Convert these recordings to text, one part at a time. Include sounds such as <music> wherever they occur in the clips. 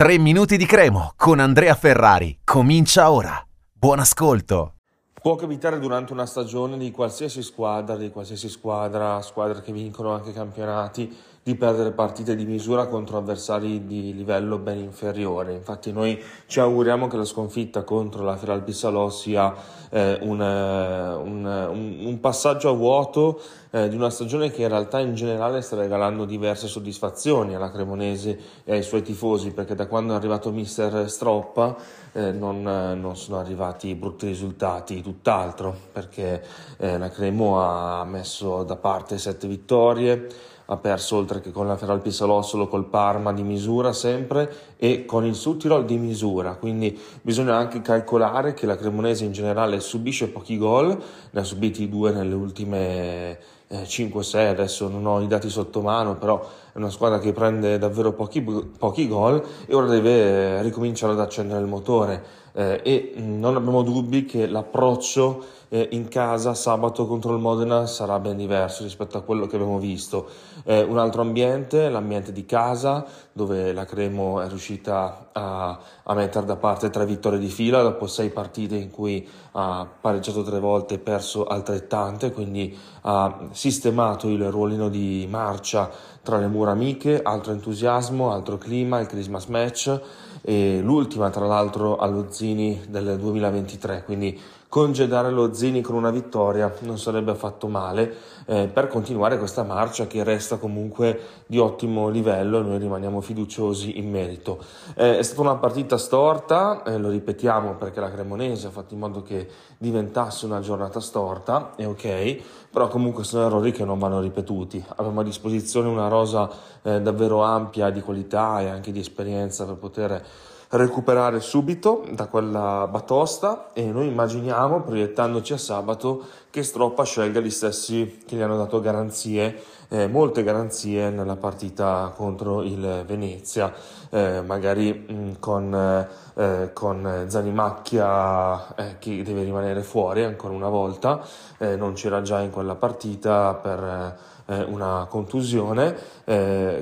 3 minuti di cremo con Andrea Ferrari. Comincia ora. Buon ascolto. Può capitare durante una stagione di qualsiasi squadra, di qualsiasi squadra, squadre che vincono anche campionati, di perdere partite di misura contro avversari di livello ben inferiore. Infatti noi ci auguriamo che la sconfitta contro la Feralpi Salò sia eh, un, eh, un, un, un, passaggio a vuoto eh, di una stagione che in realtà in generale sta regalando diverse soddisfazioni alla Cremonese e ai suoi tifosi, perché da quando è arrivato mister Stroppa eh, non, non, sono arrivati brutti risultati, tutt'altro, perché eh, la Cremo ha messo da parte sette vittorie, ha perso oltre che con la Feralpi Salò solo col Parma di misura sempre e con il Suttirol di misura, quindi bisogna anche calcolare che la Cremonese in generale subisce pochi gol, ne ha subiti due nelle ultime 5-6, adesso non ho i dati sotto mano, però è una squadra che prende davvero pochi, pochi gol e ora deve ricominciare ad accendere il motore eh, e non abbiamo dubbi che l'approccio eh, in casa sabato contro il Modena sarà ben diverso rispetto a quello che abbiamo visto. Eh, un altro ambiente, l'ambiente di casa, dove la Cremo è riuscita a, a, mettere da parte tre vittorie di fila dopo sei partite in cui ha pareggiato tre volte e perso altrettante, quindi ha sistemato il ruolino di marcia tra le mura amiche, altro entusiasmo, altro clima, il Christmas match e l'ultima tra l'altro allo Zini del 2023, quindi congedare lo Zini con una vittoria non sarebbe affatto male eh, per continuare questa marcia che resta comunque di ottimo livello e noi rimaniamo fiduciosi in merito. Eh, è stata una partita storta, eh, lo ripetiamo perché la Cremonese ha fatto in modo che diventasse una giornata storta, è ok, però comunque sono errori che non vanno ripetuti. Abbiamo a disposizione una rosa eh, davvero ampia di qualità e anche di esperienza per poter recuperare subito da quella batosta e noi immaginiamo, proiettandoci a sabato, che Stroppa scelga gli stessi che gli hanno dato garanzie, eh, molte garanzie nella partita contro il Venezia, eh, magari mh, mm, con, eh, con Zanimacchia eh, che deve rimanere fuori ancora una volta, eh, non c'era già in quella partita per eh, una contusione,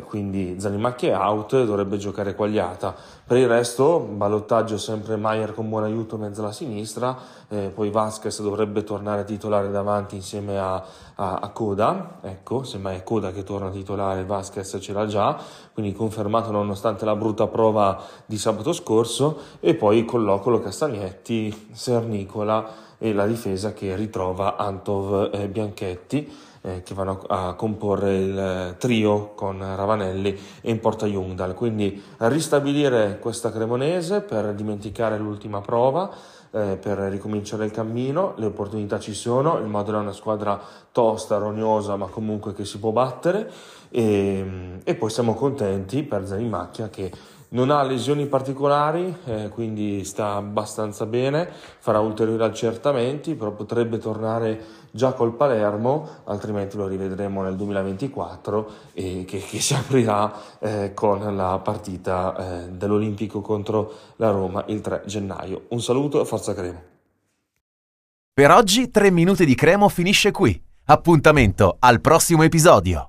quindi Zanimacchi è out, dovrebbe giocare quagliata. Per il resto, ballottaggio sempre Maier con buon aiuto mezzo alla sinistra, eh, poi Vasquez dovrebbe tornare titolare davanti insieme a, a, a Coda, ecco, semmai è Coda che torna titolare, Vasquez ce l'ha già, quindi confermato nonostante la brutta prova di sabato scorso, e poi collocolo Castagnetti, Sernicola e la difesa che ritrova Antov e Bianchetti eh, che vanno a comporre il trio con Ravanelli e in porta Jungdal. Quindi ristabilire questa Cremonese per dimenticare l'ultima prova. Eh, per ricominciare il cammino, le opportunità ci sono, il Modena è una squadra tosta, rognosa, ma comunque che si può battere e, e poi siamo contenti per Zanimacchia che non ha lesioni particolari, eh, quindi sta abbastanza bene, farà ulteriori accertamenti, però potrebbe tornare già col Palermo, altrimenti lo rivedremo nel 2024 e che, che si <laughs> aprirà eh, con la partita eh, dell'Olimpico contro la Roma il 3 gennaio. Un saluto e forza Cremo. Per oggi 3 minuti di Cremo finisce qui. Appuntamento al prossimo episodio.